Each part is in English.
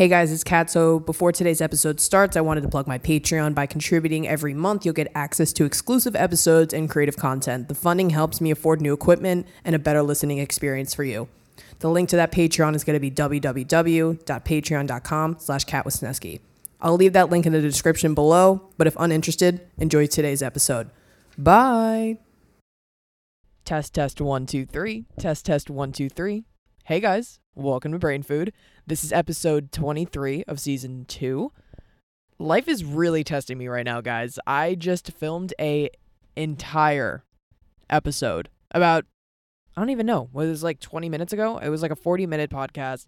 Hey guys, it's Kat. So before today's episode starts, I wanted to plug my Patreon. By contributing every month, you'll get access to exclusive episodes and creative content. The funding helps me afford new equipment and a better listening experience for you. The link to that Patreon is going to be www.patreon.com slash katwisnieski. I'll leave that link in the description below, but if uninterested, enjoy today's episode. Bye. Test, test, one, two, three. Test, test, one, two, three. Hey guys, welcome to Brain Food. This is episode 23 of season 2. Life is really testing me right now, guys. I just filmed a entire episode about I don't even know. Was it was like 20 minutes ago? It was like a 40 minute podcast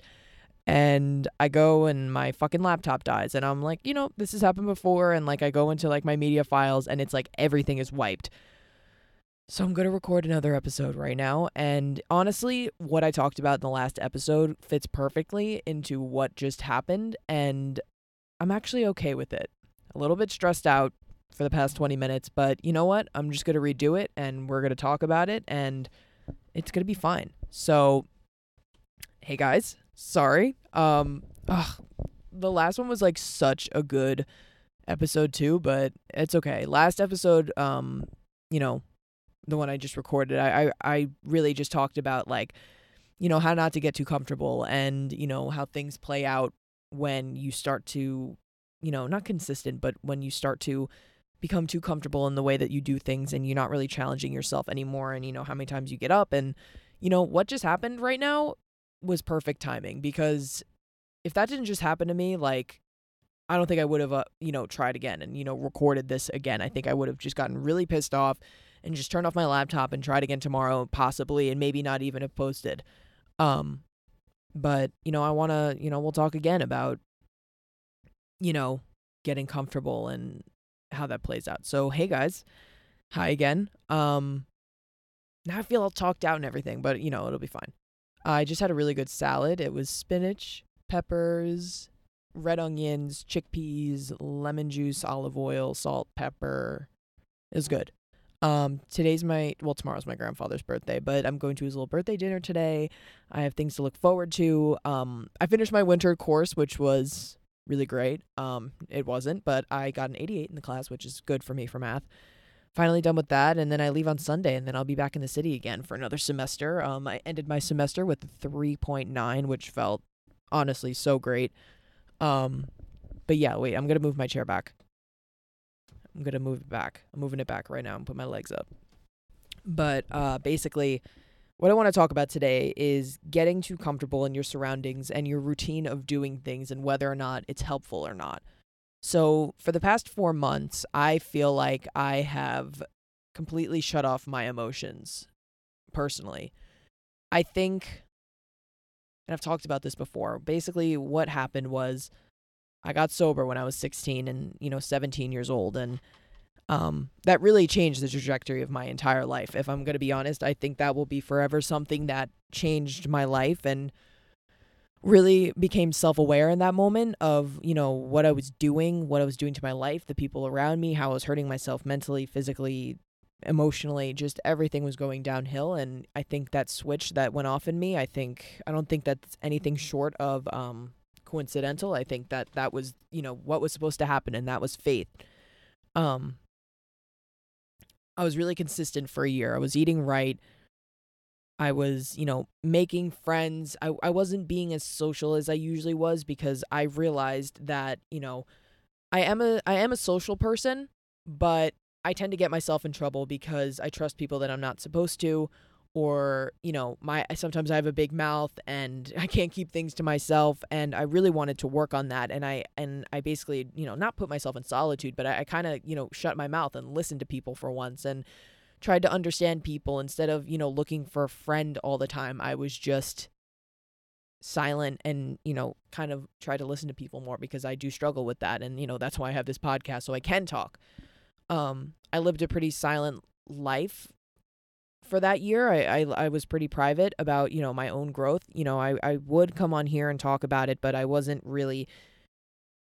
and I go and my fucking laptop dies and I'm like, you know, this has happened before and like I go into like my media files and it's like everything is wiped. So I'm going to record another episode right now. And honestly, what I talked about in the last episode fits perfectly into what just happened. And I'm actually okay with it. A little bit stressed out for the past 20 minutes, but you know what? I'm just going to redo it and we're going to talk about it and it's going to be fine. So, hey guys, sorry. Um, ugh, the last one was like such a good episode too, but it's okay. Last episode, um, you know, the one I just recorded, I, I, I really just talked about like, you know, how not to get too comfortable and, you know, how things play out when you start to, you know, not consistent, but when you start to become too comfortable in the way that you do things and you're not really challenging yourself anymore and, you know, how many times you get up. And, you know, what just happened right now was perfect timing because if that didn't just happen to me, like, I don't think I would have, uh, you know, tried again and, you know, recorded this again. I think I would have just gotten really pissed off and just turn off my laptop and try it again tomorrow, possibly, and maybe not even have posted. Um, but you know, I want to, you know, we'll talk again about, you know, getting comfortable and how that plays out. So, hey guys, hi again. Um, now I feel all talked out and everything, but you know, it'll be fine. I just had a really good salad. It was spinach, peppers, red onions, chickpeas, lemon juice, olive oil, salt, pepper. It was good. Um, today's my well, tomorrow's my grandfather's birthday, but I'm going to his little birthday dinner today. I have things to look forward to. Um, I finished my winter course, which was really great. Um, it wasn't, but I got an 88 in the class, which is good for me for math. Finally done with that, and then I leave on Sunday, and then I'll be back in the city again for another semester. Um, I ended my semester with a 3.9, which felt honestly so great. Um, but yeah, wait, I'm gonna move my chair back. I'm gonna move it back. I'm moving it back right now and put my legs up. But uh, basically, what I want to talk about today is getting too comfortable in your surroundings and your routine of doing things and whether or not it's helpful or not. So, for the past four months, I feel like I have completely shut off my emotions personally. I think, and I've talked about this before, basically, what happened was I got sober when I was 16 and, you know, 17 years old. And um, that really changed the trajectory of my entire life. If I'm going to be honest, I think that will be forever something that changed my life and really became self aware in that moment of, you know, what I was doing, what I was doing to my life, the people around me, how I was hurting myself mentally, physically, emotionally, just everything was going downhill. And I think that switch that went off in me, I think, I don't think that's anything short of, um, coincidental. I think that that was, you know, what was supposed to happen and that was faith. Um I was really consistent for a year. I was eating right. I was, you know, making friends. I I wasn't being as social as I usually was because I realized that, you know, I am a I am a social person, but I tend to get myself in trouble because I trust people that I'm not supposed to or you know my sometimes i have a big mouth and i can't keep things to myself and i really wanted to work on that and i and i basically you know not put myself in solitude but i, I kind of you know shut my mouth and listened to people for once and tried to understand people. Instead of you know looking for a friend all the time i was just silent and you know kind of try to listen to people more because i do struggle with that and you know that's why i have this podcast so i can talk. Um i lived a pretty silent life for that year, I, I, I was pretty private about, you know, my own growth. You know, I, I would come on here and talk about it, but I wasn't really,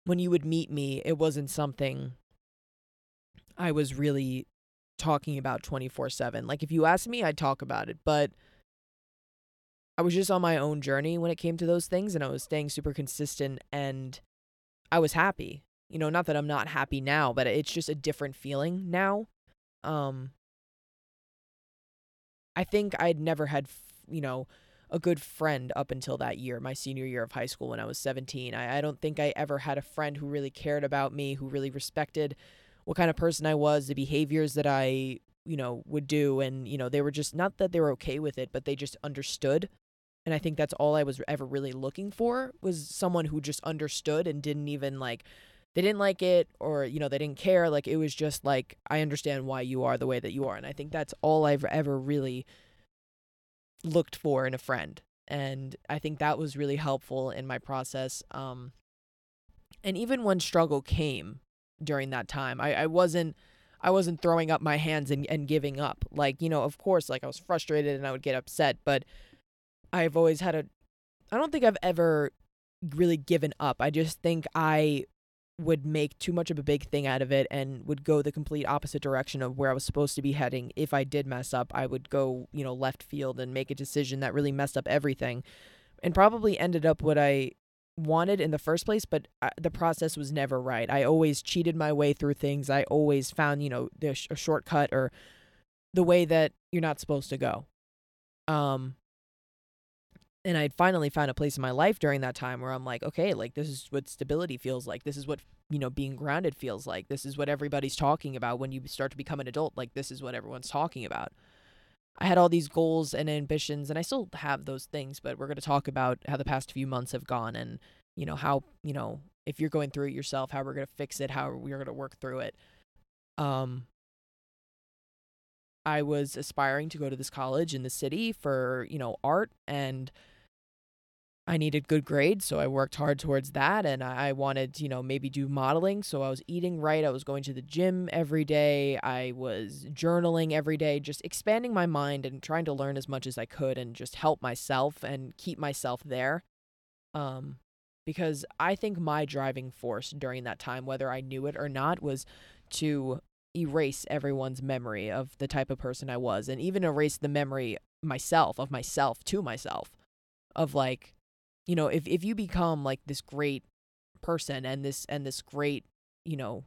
when you would meet me, it wasn't something I was really talking about 24 7. Like, if you asked me, I'd talk about it, but I was just on my own journey when it came to those things and I was staying super consistent and I was happy. You know, not that I'm not happy now, but it's just a different feeling now. Um I think I'd never had, you know, a good friend up until that year, my senior year of high school when I was 17. I, I don't think I ever had a friend who really cared about me, who really respected what kind of person I was, the behaviors that I, you know, would do. And, you know, they were just not that they were okay with it, but they just understood. And I think that's all I was ever really looking for was someone who just understood and didn't even like, they didn't like it or, you know, they didn't care. Like, it was just like, I understand why you are the way that you are. And I think that's all I've ever really looked for in a friend. And I think that was really helpful in my process. Um, and even when struggle came during that time, I, I wasn't I wasn't throwing up my hands and, and giving up. Like, you know, of course, like I was frustrated and I would get upset, but I've always had a I don't think I've ever really given up. I just think I would make too much of a big thing out of it and would go the complete opposite direction of where I was supposed to be heading. If I did mess up, I would go, you know, left field and make a decision that really messed up everything and probably ended up what I wanted in the first place, but uh, the process was never right. I always cheated my way through things. I always found, you know, a shortcut or the way that you're not supposed to go. Um, and I'd finally found a place in my life during that time where I'm like, okay, like this is what stability feels like. This is what, you know, being grounded feels like. This is what everybody's talking about when you start to become an adult. Like this is what everyone's talking about. I had all these goals and ambitions and I still have those things, but we're going to talk about how the past few months have gone and, you know, how, you know, if you're going through it yourself, how we're going to fix it, how we're going to work through it. Um I was aspiring to go to this college in the city for, you know, art and I needed good grades, so I worked hard towards that. And I wanted, you know, maybe do modeling. So I was eating right. I was going to the gym every day. I was journaling every day, just expanding my mind and trying to learn as much as I could and just help myself and keep myself there. Um, because I think my driving force during that time, whether I knew it or not, was to erase everyone's memory of the type of person I was and even erase the memory myself of myself to myself of like you know, if if you become like this great person and this and this great, you know,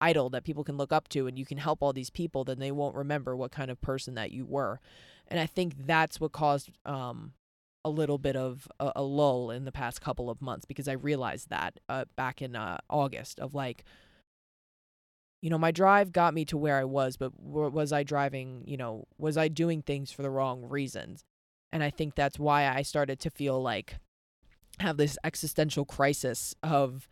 idol that people can look up to and you can help all these people, then they won't remember what kind of person that you were. And I think that's what caused um a little bit of a, a lull in the past couple of months because I realized that uh, back in uh, August of like you know, my drive got me to where I was, but was I driving, you know, was I doing things for the wrong reasons? And I think that's why I started to feel like have this existential crisis of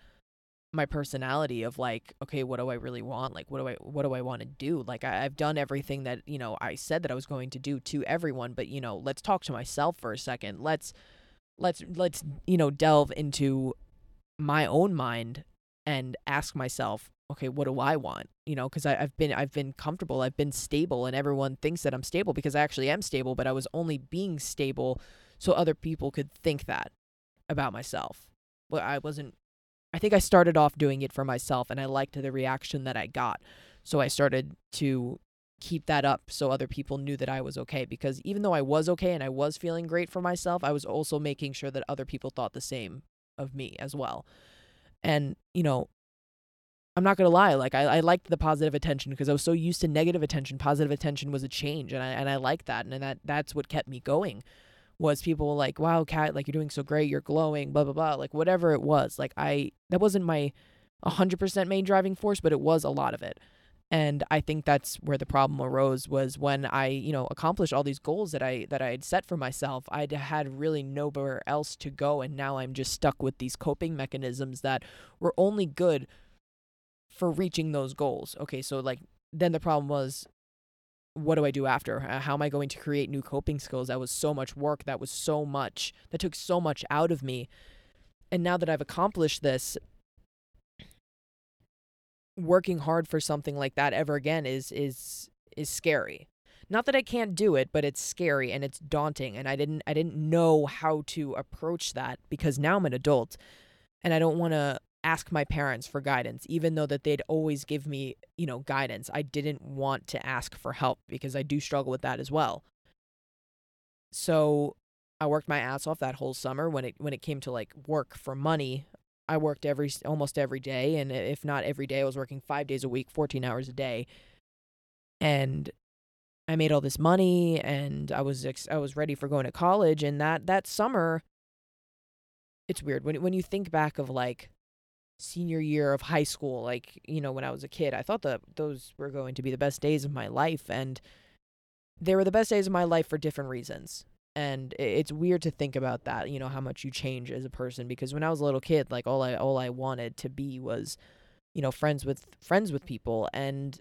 my personality of like okay what do i really want? Like what do i what do i want to do? Like I, i've done everything that you know i said that i was going to do to everyone but you know let's talk to myself for a second. Let's let's let's you know delve into my own mind and ask myself okay what do i want? You know because i've been i've been comfortable i've been stable and everyone thinks that i'm stable because i actually am stable but i was only being stable so other people could think that about myself. Well, I wasn't I think I started off doing it for myself and I liked the reaction that I got. So I started to keep that up so other people knew that I was okay because even though I was okay and I was feeling great for myself, I was also making sure that other people thought the same of me as well. And, you know, I'm not gonna lie, like I, I liked the positive attention because I was so used to negative attention. Positive attention was a change and I and I liked that and, and that that's what kept me going was people like, wow, Kat, like you're doing so great, you're glowing, blah, blah, blah. Like whatever it was. Like I, that wasn't my 100% main driving force, but it was a lot of it. And I think that's where the problem arose was when I, you know, accomplished all these goals that I that I had set for myself. I had had really nowhere else to go, and now I'm just stuck with these coping mechanisms that were only good for reaching those goals. Okay, so like then the problem was what do I do after? How am I going to create new coping skills? That was so much work. That was so much, that took so much out of me. And now that I've accomplished this, working hard for something like that ever again is is is scary. Not that I can't do it, but it's scary and it's daunting and I didn't I didn't know how to approach that because now I'm an adult and I don't want to ask my parents for guidance even though that they'd always give me you know guidance i didn't want to ask for help because i do struggle with that as well so I worked my ass off that whole summer when it when it came to like work for money. I worked every almost every day and if not every day I was working 5 days a week, 14 hours a day. And I made all this money and I was ex- I was ready for going to college and that that summer it's weird when when you think back of like senior year of high school like you know when I was a kid I thought that those were going to be the best days of my life and they were the best days of my life for different reasons and it's weird to think about that you know how much you change as a person because when I was a little kid like all I all I wanted to be was you know friends with friends with people and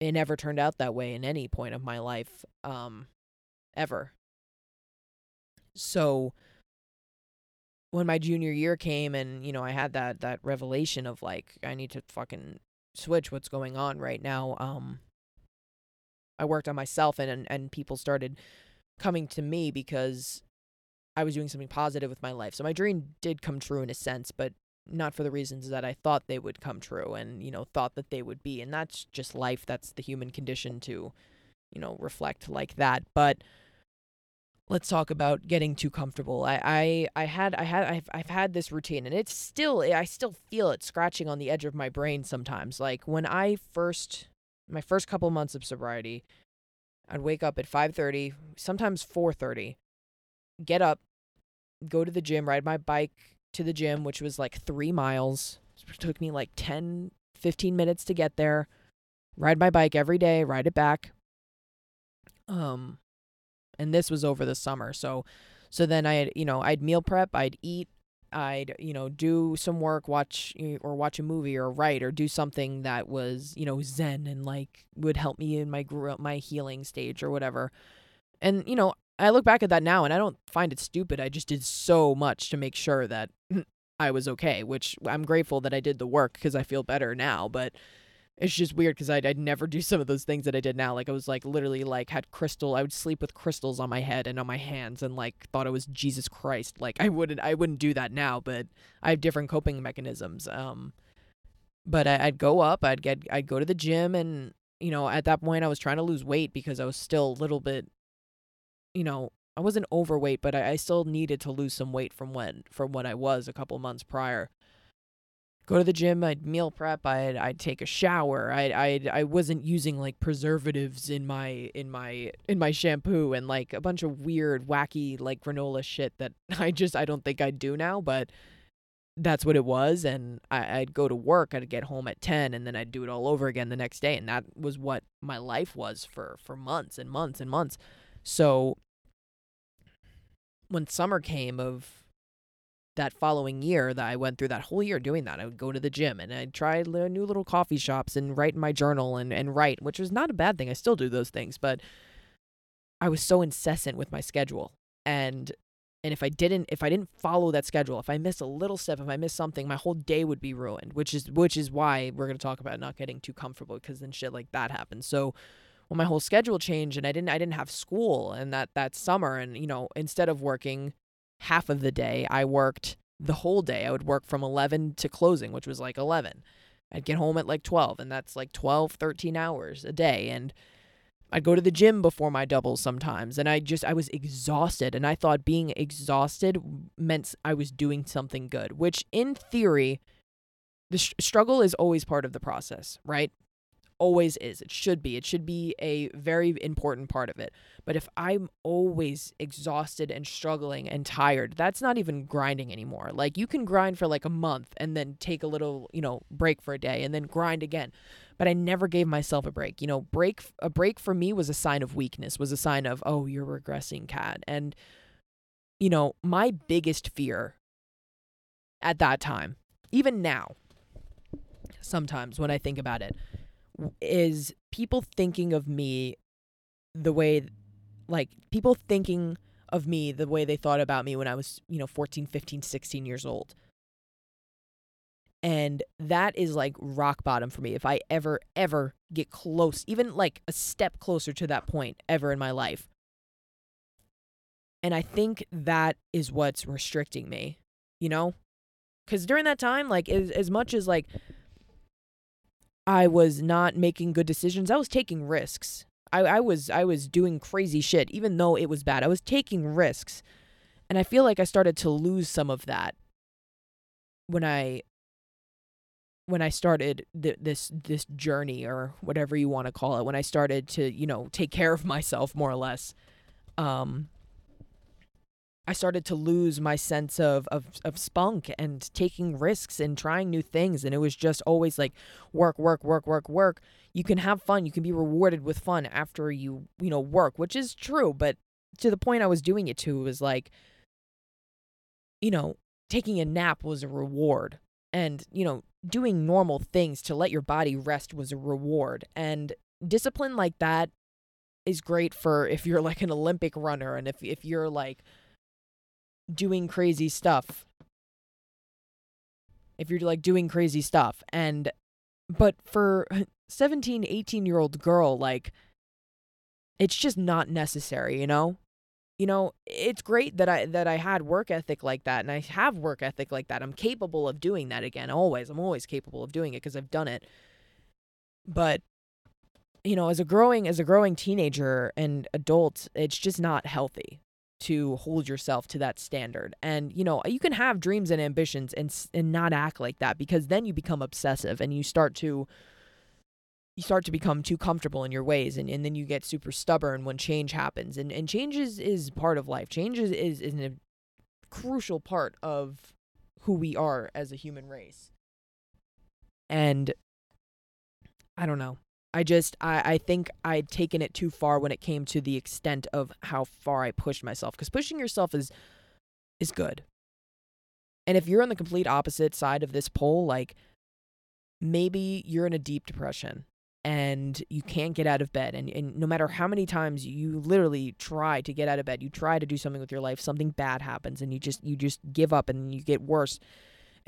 it never turned out that way in any point of my life um ever. So when my junior year came and you know I had that that revelation of like I need to fucking switch what's going on right now um I worked on myself and and, and people started coming to me because I was doing something positive with my life. So my dream did come true in a sense, but not for the reasons that I thought they would come true and, you know, thought that they would be. And that's just life. That's the human condition to, you know, reflect like that. But let's talk about getting too comfortable. I, I, I had, I had, I've, I've had this routine and it's still, I still feel it scratching on the edge of my brain sometimes. Like when I first, my first couple months of sobriety, I'd wake up at 5:30, sometimes 4:30, get up, go to the gym, ride my bike to the gym, which was like 3 miles. It took me like 10 15 minutes to get there. Ride my bike every day, ride it back. Um and this was over the summer. So so then I had, you know, I'd meal prep, I'd eat, I'd, you know, do some work, watch or watch a movie or write or do something that was, you know, zen and like would help me in my my healing stage or whatever. And you know, I look back at that now and I don't find it stupid. I just did so much to make sure that I was okay, which I'm grateful that I did the work because I feel better now, but it's just weird because I'd, I'd never do some of those things that I did now. Like I was like literally like had crystal. I would sleep with crystals on my head and on my hands and like thought it was Jesus Christ. Like I wouldn't I wouldn't do that now, but I have different coping mechanisms. Um, but I, I'd go up. I'd get I'd go to the gym and you know at that point I was trying to lose weight because I was still a little bit, you know. I wasn't overweight, but I, I still needed to lose some weight from when from what I was a couple months prior go to the gym i'd meal prep i'd i'd take a shower i i i wasn't using like preservatives in my in my in my shampoo and like a bunch of weird wacky like granola shit that i just i don't think i'd do now but that's what it was and I, i'd go to work i'd get home at 10 and then i'd do it all over again the next day and that was what my life was for for months and months and months. So when summer came of that following year that I went through that whole year doing that. I would go to the gym and I'd try new little coffee shops and write in my journal and, and write, which was not a bad thing. I still do those things, but I was so incessant with my schedule. And and if I didn't if I didn't follow that schedule, if I missed a little step, if I missed something, my whole day would be ruined, which is which is why we're to talk about not getting too comfortable because then shit like that happens. So when my whole schedule changed and I didn't I didn't have school and that that summer and you know, instead of working half of the day, I worked the whole day. I would work from 11 to closing, which was like 11. I'd get home at like 12, and that's like 12, 13 hours a day. And I'd go to the gym before my doubles sometimes. And I just, I was exhausted. And I thought being exhausted meant I was doing something good, which in theory, the sh- struggle is always part of the process, right? Always is. It should be. It should be a very important part of it. But if I'm always exhausted and struggling and tired, that's not even grinding anymore. Like you can grind for like a month and then take a little, you know, break for a day and then grind again. But I never gave myself a break. You know, break a break for me was a sign of weakness, was a sign of, "Oh, you're regressing, Kat." And you know, my biggest fear at that time, even now, sometimes when I think about it, is people thinking of me the way like people thinking of me the way they thought about me when I was, you know, 14, 15, 16 years old. And that is like rock bottom for me. If I ever, ever get close, even like a step closer to that point ever in my life. And I think that is what's restricting me, you know? Because during that time, like, as, as much as like I was not making good decisions. I was taking risks. I, I was I was doing crazy shit, even though it was bad. I was taking risks. And I feel like I started to lose some of that when I when I started th- this this journey or whatever you want to call it, when I started to, you know, take care of myself more or less. Um I started to lose my sense of, of, of spunk and taking risks and trying new things. And it was just always like work, work, work, work, work. You can have fun. You can be rewarded with fun after you, you know, work, which is true. But to the point I was doing it to was like, you know, taking a nap was a reward. And, you know, doing normal things to let your body rest was a reward. And discipline like that is great for if you're like an Olympic runner and if, if you're like, doing crazy stuff. If you're like doing crazy stuff and but for 17, 18 year old girl like it's just not necessary, you know? You know, it's great that I that I had work ethic like that and I have work ethic like that. I'm capable of doing that again always. I'm always capable of doing it because I've done it. But you know, as a growing as a growing teenager and adult, it's just not healthy to hold yourself to that standard. And you know, you can have dreams and ambitions and and not act like that because then you become obsessive and you start to you start to become too comfortable in your ways and, and then you get super stubborn when change happens. And and change is, is part of life. Change is, is, is a crucial part of who we are as a human race. And I don't know. I just I, I think I'd taken it too far when it came to the extent of how far I pushed myself. Because pushing yourself is is good. And if you're on the complete opposite side of this pole, like maybe you're in a deep depression and you can't get out of bed and, and no matter how many times you literally try to get out of bed you try to do something with your life something bad happens and you just you just give up and you get worse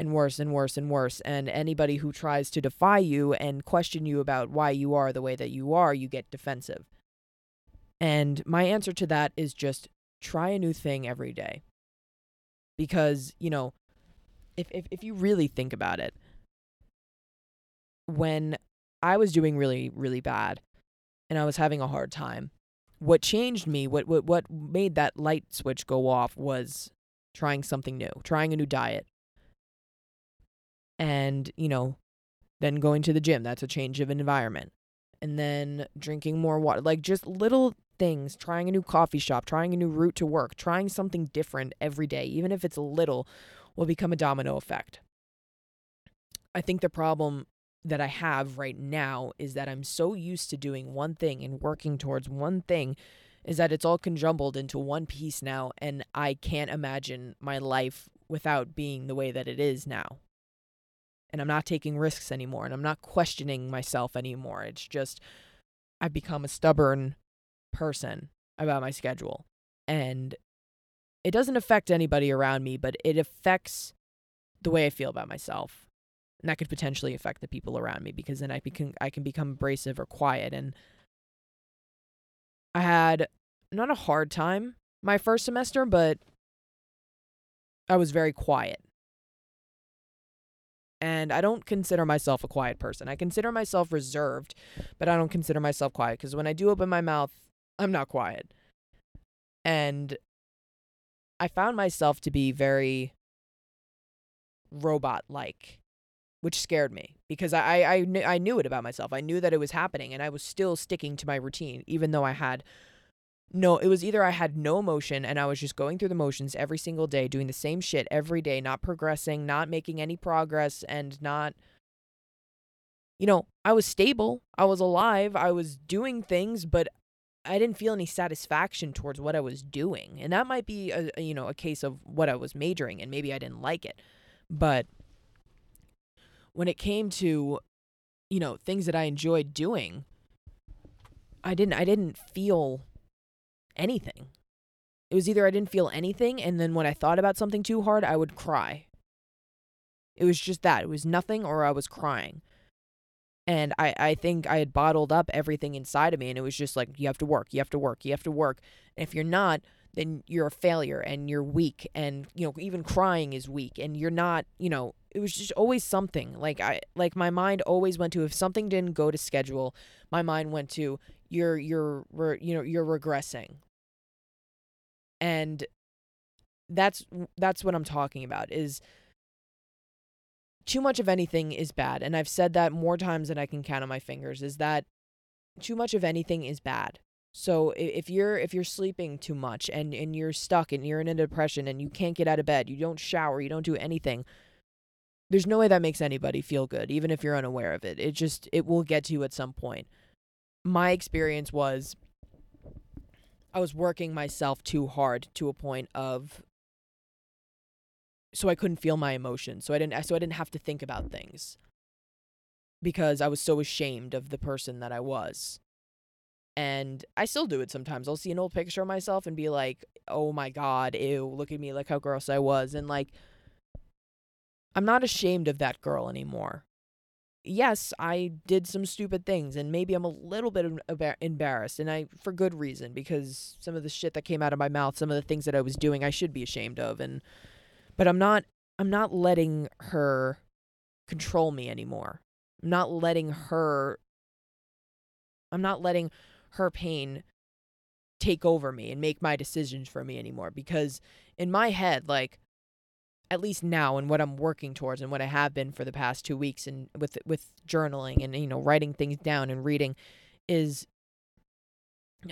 and worse and worse and worse. And anybody who tries to defy you and question you about why you are the way that you are, you get defensive. And my answer to that is just try a new thing every day. Because, you know, if, if, if you really think about it, when I was doing really, really bad and I was having a hard time, what changed me, what, what, what made that light switch go off was trying something new, trying a new diet, and, you know, then going to the gym. That's a change of environment. And then drinking more water. Like just little things, trying a new coffee shop, trying a new route to work, trying something different every day, even if it's little, will become a domino effect. I think the problem that I have right now is that I'm so used to doing one thing and working towards one thing is that it's all conjumbled into one piece now and I can't imagine my life without being the way that it is now and I'm not taking risks anymore and I'm not questioning myself anymore. It's just I've become a stubborn person about my schedule. And it doesn't affect anybody around me, but it affects the way I feel about myself. And that could potentially affect the people around me because then I can I can become abrasive or quiet and I had not a hard time my first semester, but I was very quiet and I don't consider myself a quiet person. I consider myself reserved, but I don't consider myself quiet because when I do open my mouth, I'm not quiet. And I found myself to be very robot like, which scared me because I, I, I, kn- I knew it about myself. I knew that it was happening and I was still sticking to my routine, even though I had no, it was either I had no emotion and I was just going through the motions every single day, doing the same shit every day, not progressing, not making any progress, and not, you know, I was stable, I was alive, I was doing things, but I didn't feel any satisfaction towards what I was doing. And that might be a, you know, a case of what I was majoring in. Maybe I didn't like it. But when it came to, you know, things that I enjoyed doing, I didn't I didn't feel anything. It was either I didn't feel anything, and then when I thought about something too hard, I would cry. It was just that. It was nothing, or I was crying. And I, I think I had bottled up everything inside of me, and it was just like, you have to work, you have to work, you have to work. And if you're not, then you're a failure and you're weak and you know even crying is weak and you're not you know it was just always something like i like my mind always went to if something didn't go to schedule my mind went to you're you're you know you're regressing and that's that's what i'm talking about is too much of anything is bad and i've said that more times than i can count on my fingers is that too much of anything is bad so if you're if you're sleeping too much and and you're stuck and you're in a depression and you can't get out of bed, you don't shower, you don't do anything, there's no way that makes anybody feel good even if you're unaware of it. It just it will get to you at some point. My experience was I was working myself too hard to a point of so I couldn't feel my emotions. So I didn't so I didn't have to think about things because I was so ashamed of the person that I was. And I still do it sometimes. I'll see an old picture of myself and be like, oh my God, ew, look at me, like how gross I was. And like, I'm not ashamed of that girl anymore. Yes, I did some stupid things and maybe I'm a little bit embarrassed and I for good reason because some of the shit that came out of my mouth, some of the things that I was doing I should be ashamed of and but I'm not I'm not letting her control me anymore. I'm not letting her I'm not letting her pain take over me and make my decisions for me anymore because in my head like at least now and what I'm working towards and what I have been for the past 2 weeks and with with journaling and you know writing things down and reading is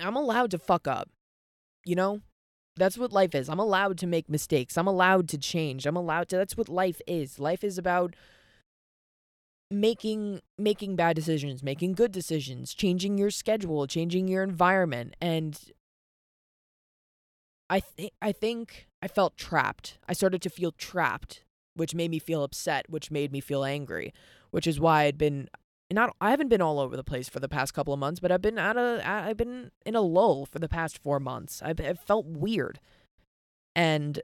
I'm allowed to fuck up. You know? That's what life is. I'm allowed to make mistakes. I'm allowed to change. I'm allowed to That's what life is. Life is about making making bad decisions, making good decisions, changing your schedule, changing your environment and I think I think I felt trapped. I started to feel trapped, which made me feel upset, which made me feel angry, which is why I'd been not I haven't been all over the place for the past couple of months, but I've been at a I've been in a lull for the past 4 months. I've, I've felt weird. And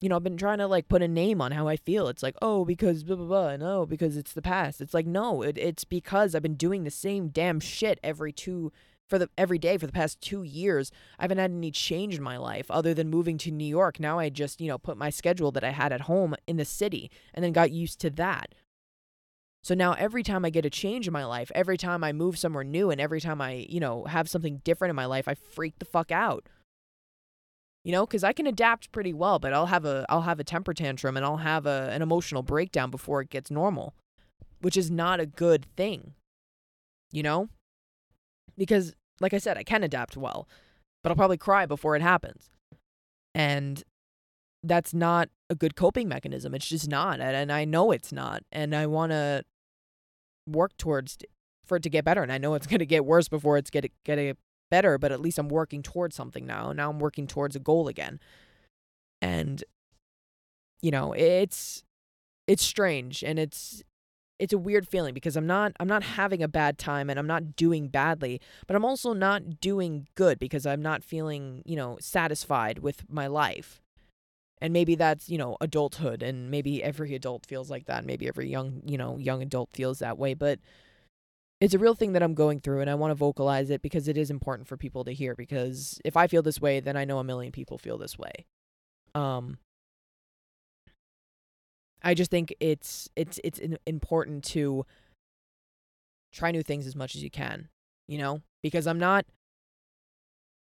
you know, I've been trying to like put a name on how I feel. It's like, oh, because blah blah blah, no, oh, because it's the past. It's like, no, it, it's because I've been doing the same damn shit every two for the every day for the past two years. I haven't had any change in my life other than moving to New York. Now I just, you know, put my schedule that I had at home in the city and then got used to that. So now every time I get a change in my life, every time I move somewhere new and every time I, you know, have something different in my life, I freak the fuck out you know because i can adapt pretty well but i'll have a i'll have a temper tantrum and i'll have a, an emotional breakdown before it gets normal which is not a good thing you know because like i said i can adapt well but i'll probably cry before it happens and that's not a good coping mechanism it's just not and i know it's not and i want to work towards for it to get better and i know it's going to get worse before it's get get better, but at least I'm working towards something now. Now I'm working towards a goal again. And you know, it's it's strange and it's it's a weird feeling because I'm not I'm not having a bad time and I'm not doing badly, but I'm also not doing good because I'm not feeling, you know, satisfied with my life. And maybe that's, you know, adulthood and maybe every adult feels like that. Maybe every young, you know, young adult feels that way, but it's a real thing that I'm going through and I want to vocalize it because it is important for people to hear because if I feel this way, then I know a million people feel this way. Um I just think it's it's it's important to try new things as much as you can, you know? Because I'm not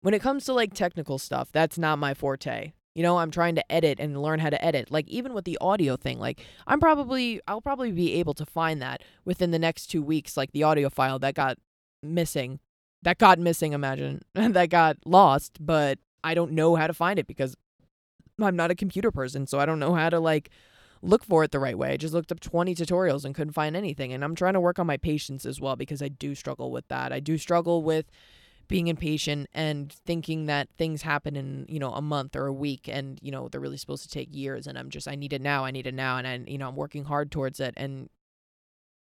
when it comes to like technical stuff, that's not my forte. You know, I'm trying to edit and learn how to edit. Like even with the audio thing, like I'm probably I'll probably be able to find that within the next 2 weeks like the audio file that got missing. That got missing, imagine. that got lost, but I don't know how to find it because I'm not a computer person, so I don't know how to like look for it the right way. I just looked up 20 tutorials and couldn't find anything. And I'm trying to work on my patience as well because I do struggle with that. I do struggle with being impatient and thinking that things happen in you know a month or a week and you know they're really supposed to take years and i'm just i need it now i need it now and i you know i'm working hard towards it and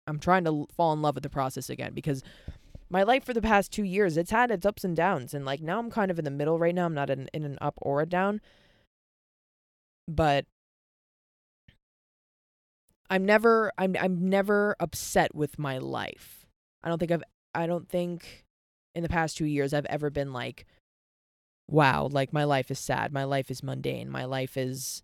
i'm trying to fall in love with the process again because my life for the past two years it's had its ups and downs and like now i'm kind of in the middle right now i'm not in, in an up or a down but i'm never i'm i'm never upset with my life i don't think i've i don't think in the past two years I've ever been like wow, like my life is sad, my life is mundane, my life is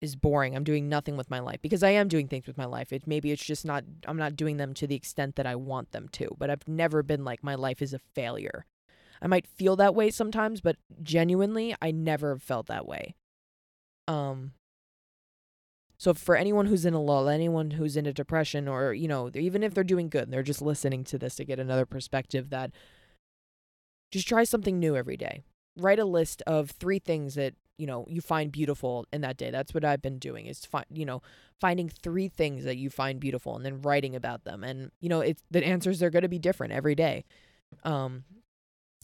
is boring. I'm doing nothing with my life because I am doing things with my life. It maybe it's just not I'm not doing them to the extent that I want them to. But I've never been like my life is a failure. I might feel that way sometimes, but genuinely I never felt that way. Um so for anyone who's in a lull, anyone who's in a depression or, you know, even if they're doing good, they're just listening to this to get another perspective that just try something new every day. Write a list of 3 things that you know you find beautiful in that day. That's what i've been doing is find you know finding three things that you find beautiful and then writing about them. And you know it's the answers are going to be different every day. Um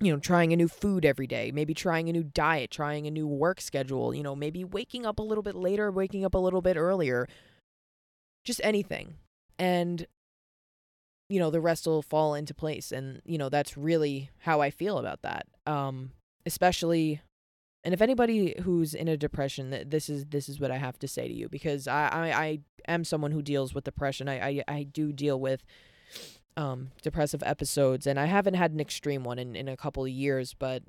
you know trying a new food every day maybe trying a new diet trying a new work schedule you know maybe waking up a little bit later waking up a little bit earlier. Just anything. And you know the rest will fall into place. And you know that's really how i feel about that. Um especially and if anybody who's in a depression, this is this is what I have to say to you because I I, I am someone who deals with depression. I I, I do deal with um, depressive episodes, and I haven't had an extreme one in, in a couple of years. But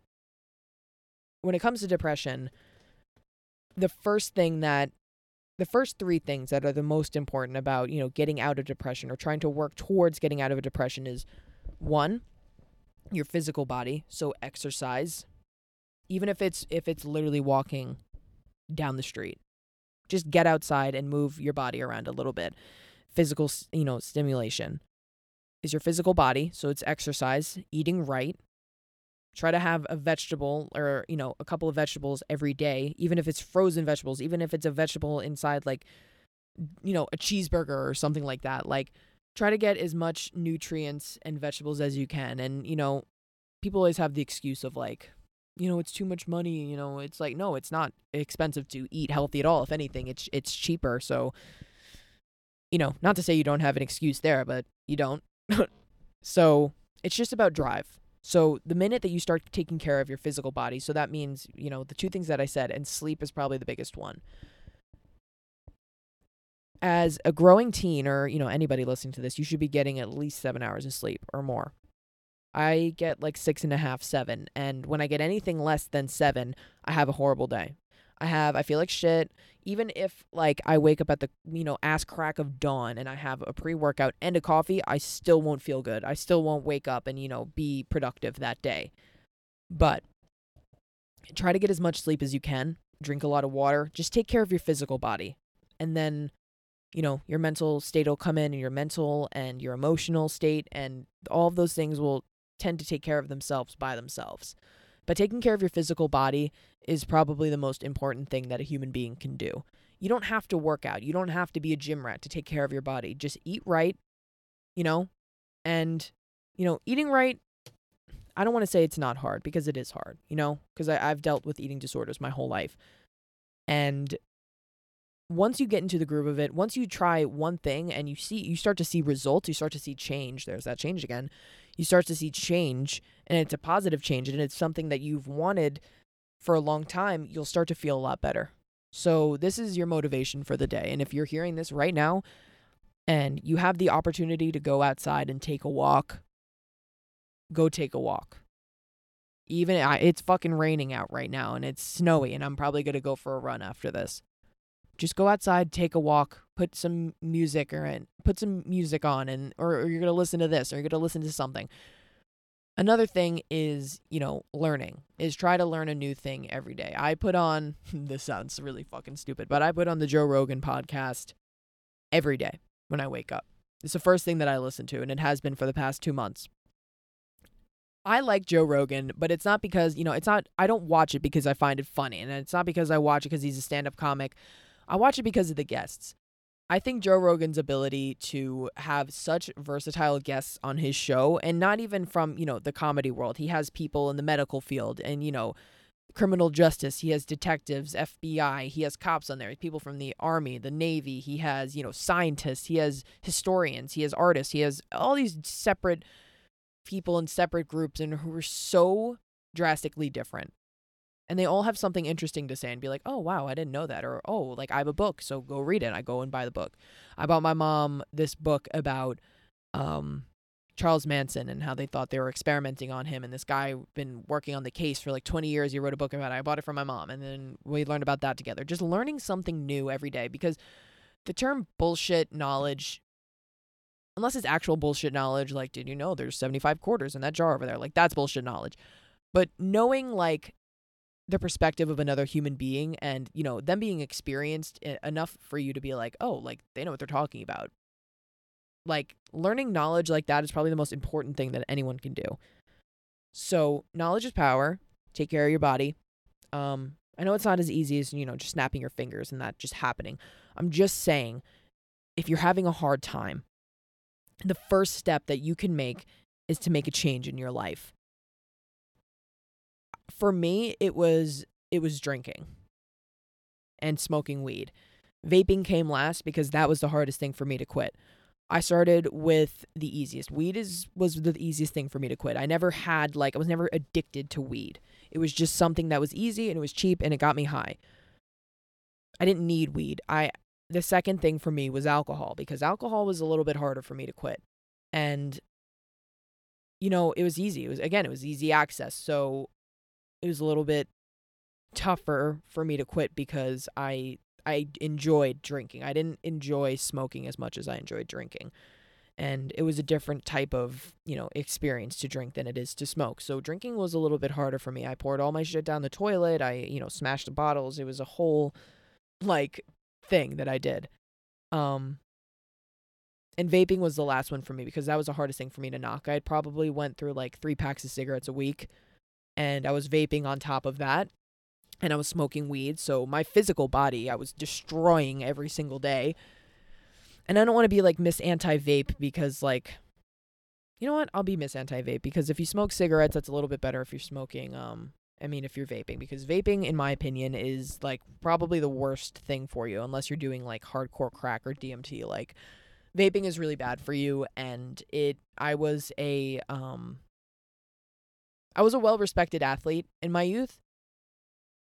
when it comes to depression, the first thing that the first three things that are the most important about you know getting out of depression or trying to work towards getting out of a depression is one your physical body so exercise even if it's if it's literally walking down the street just get outside and move your body around a little bit physical you know stimulation is your physical body so it's exercise eating right try to have a vegetable or you know a couple of vegetables every day even if it's frozen vegetables even if it's a vegetable inside like you know a cheeseburger or something like that like try to get as much nutrients and vegetables as you can and you know people always have the excuse of like you know, it's too much money, you know, it's like no, it's not expensive to eat healthy at all. If anything, it's it's cheaper. So you know, not to say you don't have an excuse there, but you don't. so, it's just about drive. So, the minute that you start taking care of your physical body, so that means, you know, the two things that I said and sleep is probably the biggest one. As a growing teen or, you know, anybody listening to this, you should be getting at least 7 hours of sleep or more. I get like six and a half, seven. And when I get anything less than seven, I have a horrible day. I have, I feel like shit. Even if like I wake up at the, you know, ass crack of dawn and I have a pre workout and a coffee, I still won't feel good. I still won't wake up and, you know, be productive that day. But try to get as much sleep as you can. Drink a lot of water. Just take care of your physical body. And then you know, your mental state will come in and your mental and your emotional state and all of those things will tend to take care of themselves by themselves. But taking care of your physical body is probably the most important thing that a human being can do. You don't have to work out. You don't have to be a gym rat to take care of your body. Just eat right, you know? And, you know, eating right, I don't want to say it's not hard because it is hard, you know? Because I've dealt with eating disorders my whole life. And once you get into the groove of it, once you try one thing and you see you start to see results, you start to see change. There's that change again you start to see change and it's a positive change and it's something that you've wanted for a long time, you'll start to feel a lot better. So, this is your motivation for the day. And if you're hearing this right now and you have the opportunity to go outside and take a walk, go take a walk. Even it's fucking raining out right now and it's snowy, and I'm probably going to go for a run after this just go outside, take a walk, put some music or in, put some music on and or, or you're going to listen to this or you're going to listen to something. Another thing is, you know, learning. Is try to learn a new thing every day. I put on this sounds really fucking stupid, but I put on the Joe Rogan podcast every day when I wake up. It's the first thing that I listen to and it has been for the past 2 months. I like Joe Rogan, but it's not because, you know, it's not I don't watch it because I find it funny and it's not because I watch it because he's a stand-up comic I watch it because of the guests. I think Joe Rogan's ability to have such versatile guests on his show and not even from, you know, the comedy world. He has people in the medical field and, you know, criminal justice. He has detectives, FBI. He has cops on there, people from the army, the navy. He has, you know, scientists. He has historians. He has artists. He has all these separate people in separate groups and who are so drastically different and they all have something interesting to say and be like, "Oh wow, I didn't know that," or "Oh, like I have a book, so go read it." I go and buy the book. I bought my mom this book about um Charles Manson and how they thought they were experimenting on him. And this guy been working on the case for like 20 years. He wrote a book about it. I bought it from my mom. And then we learned about that together. Just learning something new every day because the term bullshit knowledge, unless it's actual bullshit knowledge, like, did you know there's 75 quarters in that jar over there? Like, that's bullshit knowledge. But knowing like the perspective of another human being and, you know, them being experienced enough for you to be like, oh, like they know what they're talking about like learning knowledge like that is probably the most important thing that anyone can do. So, knowledge is power. Take care of your body. Um I know it's not as easy as, you know, just snapping your fingers and that just happening. I'm just saying if you're having a hard time, the first step that you can make is to make a change in your life. For me, it was it was drinking and smoking weed. Vaping came last because that was the hardest thing for me to quit. I started with the easiest. Weed is was the easiest thing for me to quit. I never had like I was never addicted to weed. It was just something that was easy and it was cheap and it got me high. I didn't need weed. I the second thing for me was alcohol because alcohol was a little bit harder for me to quit. And you know, it was easy. It was again, it was easy access. So it was a little bit tougher for me to quit because I I enjoyed drinking. I didn't enjoy smoking as much as I enjoyed drinking. And it was a different type of, you know, experience to drink than it is to smoke. So drinking was a little bit harder for me. I poured all my shit down the toilet. I, you know, smashed the bottles. It was a whole like thing that I did. Um and vaping was the last one for me because that was the hardest thing for me to knock. I probably went through like 3 packs of cigarettes a week and I was vaping on top of that and I was smoking weed. So my physical body, I was destroying every single day. And I don't want to be like Miss Anti Vape because, like, you know what? I'll be Miss Anti Vape because if you smoke cigarettes, that's a little bit better if you're smoking. Um, I mean, if you're vaping, because vaping, in my opinion, is like probably the worst thing for you unless you're doing like hardcore crack or DMT. Like, vaping is really bad for you. And it, I was a, um, I was a well respected athlete in my youth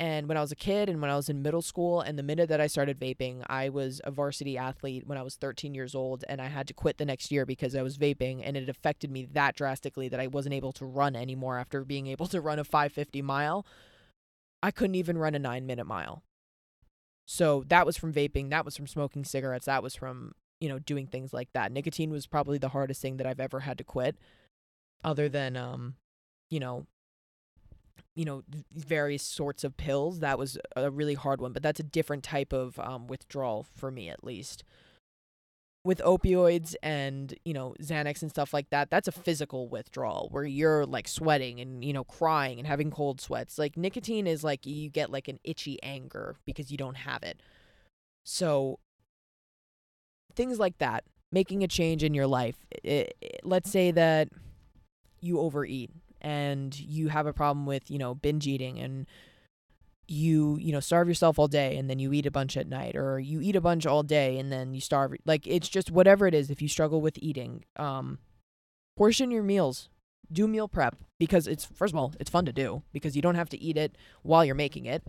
and when I was a kid and when I was in middle school, and the minute that I started vaping, I was a varsity athlete when I was 13 years old, and I had to quit the next year because I was vaping, and it affected me that drastically that I wasn't able to run anymore after being able to run a 550 mile. I couldn't even run a nine minute mile. So that was from vaping, that was from smoking cigarettes, that was from, you know, doing things like that. Nicotine was probably the hardest thing that I've ever had to quit, other than, um, you know, you know various sorts of pills that was a really hard one but that's a different type of um, withdrawal for me at least. With opioids and you know xanax and stuff like that that's a physical withdrawal where you're like sweating and you know crying and having cold sweats. Like nicotine is like you get like an itchy anger because you don't have it. So things like that making a change in your life it, it, let's say that you overeat and you have a problem with, you know, binge eating and you, you know, starve yourself all day and then you eat a bunch at night or you eat a bunch all day and then you starve like it's just whatever it is if you struggle with eating, um portion your meals. Do meal prep because it's first of all, it's fun to do because you don't have to eat it while you're making it.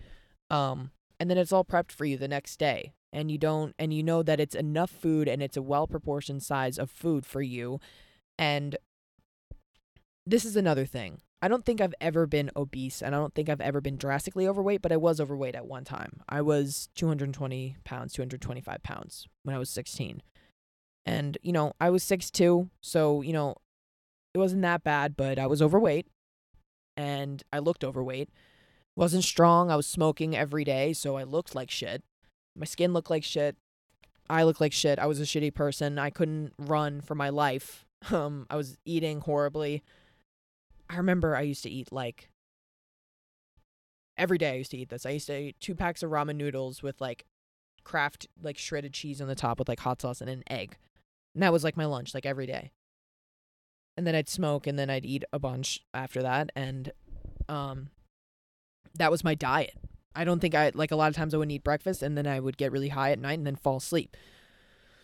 Um and then it's all prepped for you the next day and you don't and you know that it's enough food and it's a well proportioned size of food for you and this is another thing. I don't think I've ever been obese and I don't think I've ever been drastically overweight, but I was overweight at one time. I was 220 pounds, 225 pounds when I was 16. And, you know, I was 6'2, so, you know, it wasn't that bad, but I was overweight and I looked overweight. Wasn't strong. I was smoking every day, so I looked like shit. My skin looked like shit. I looked like shit. I was a shitty person. I couldn't run for my life. Um, I was eating horribly. I remember I used to eat like every day I used to eat this. I used to eat two packs of ramen noodles with like Kraft like shredded cheese on the top with like hot sauce and an egg. And that was like my lunch like every day. And then I'd smoke and then I'd eat a bunch after that and um that was my diet. I don't think I like a lot of times I wouldn't eat breakfast and then I would get really high at night and then fall asleep.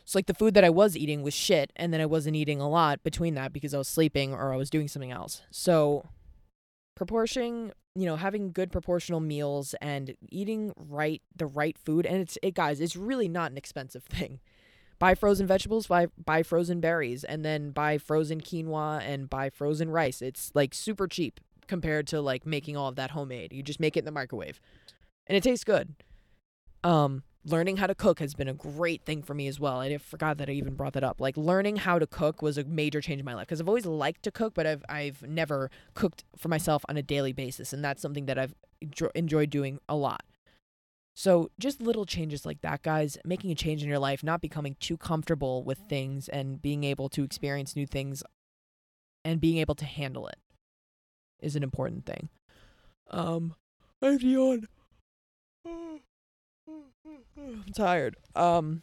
So like the food that I was eating was shit and then I wasn't eating a lot between that because I was sleeping or I was doing something else. So proportioning, you know, having good proportional meals and eating right the right food and it's it guys, it's really not an expensive thing. buy frozen vegetables, buy buy frozen berries, and then buy frozen quinoa and buy frozen rice. It's like super cheap compared to like making all of that homemade. You just make it in the microwave. And it tastes good. Um learning how to cook has been a great thing for me as well. I forgot that I even brought that up. Like learning how to cook was a major change in my life because I've always liked to cook, but I've I've never cooked for myself on a daily basis, and that's something that I've enjoyed doing a lot. So, just little changes like that, guys, making a change in your life, not becoming too comfortable with things and being able to experience new things and being able to handle it is an important thing. Um, I'm yawn. I'm tired. Um,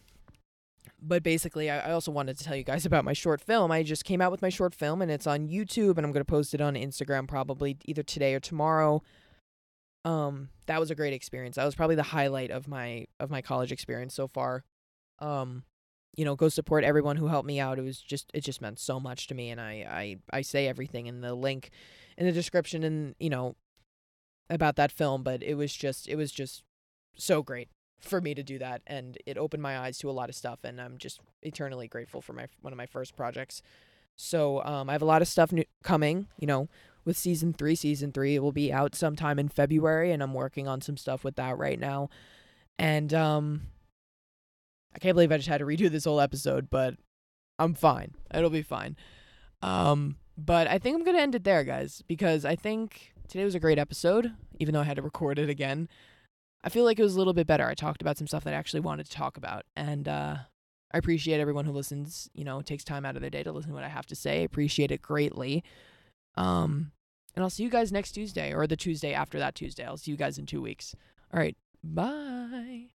but basically, I, I also wanted to tell you guys about my short film. I just came out with my short film, and it's on YouTube, and I'm gonna post it on Instagram probably either today or tomorrow. Um that was a great experience. That was probably the highlight of my of my college experience so far. Um you know go support everyone who helped me out. It was just it just meant so much to me and i i i say everything in the link in the description and you know about that film but it was just it was just so great for me to do that and it opened my eyes to a lot of stuff and i'm just eternally grateful for my one of my first projects so um i have a lot of stuff new- coming you know with season three. Season three it will be out sometime in February, and I'm working on some stuff with that right now. And um, I can't believe I just had to redo this whole episode, but I'm fine. It'll be fine. Um, but I think I'm gonna end it there, guys, because I think today was a great episode, even though I had to record it again. I feel like it was a little bit better. I talked about some stuff that I actually wanted to talk about, and uh, I appreciate everyone who listens. You know, takes time out of their day to listen to what I have to say. I appreciate it greatly. Um, and I'll see you guys next Tuesday or the Tuesday after that Tuesday. I'll see you guys in two weeks. All right. Bye.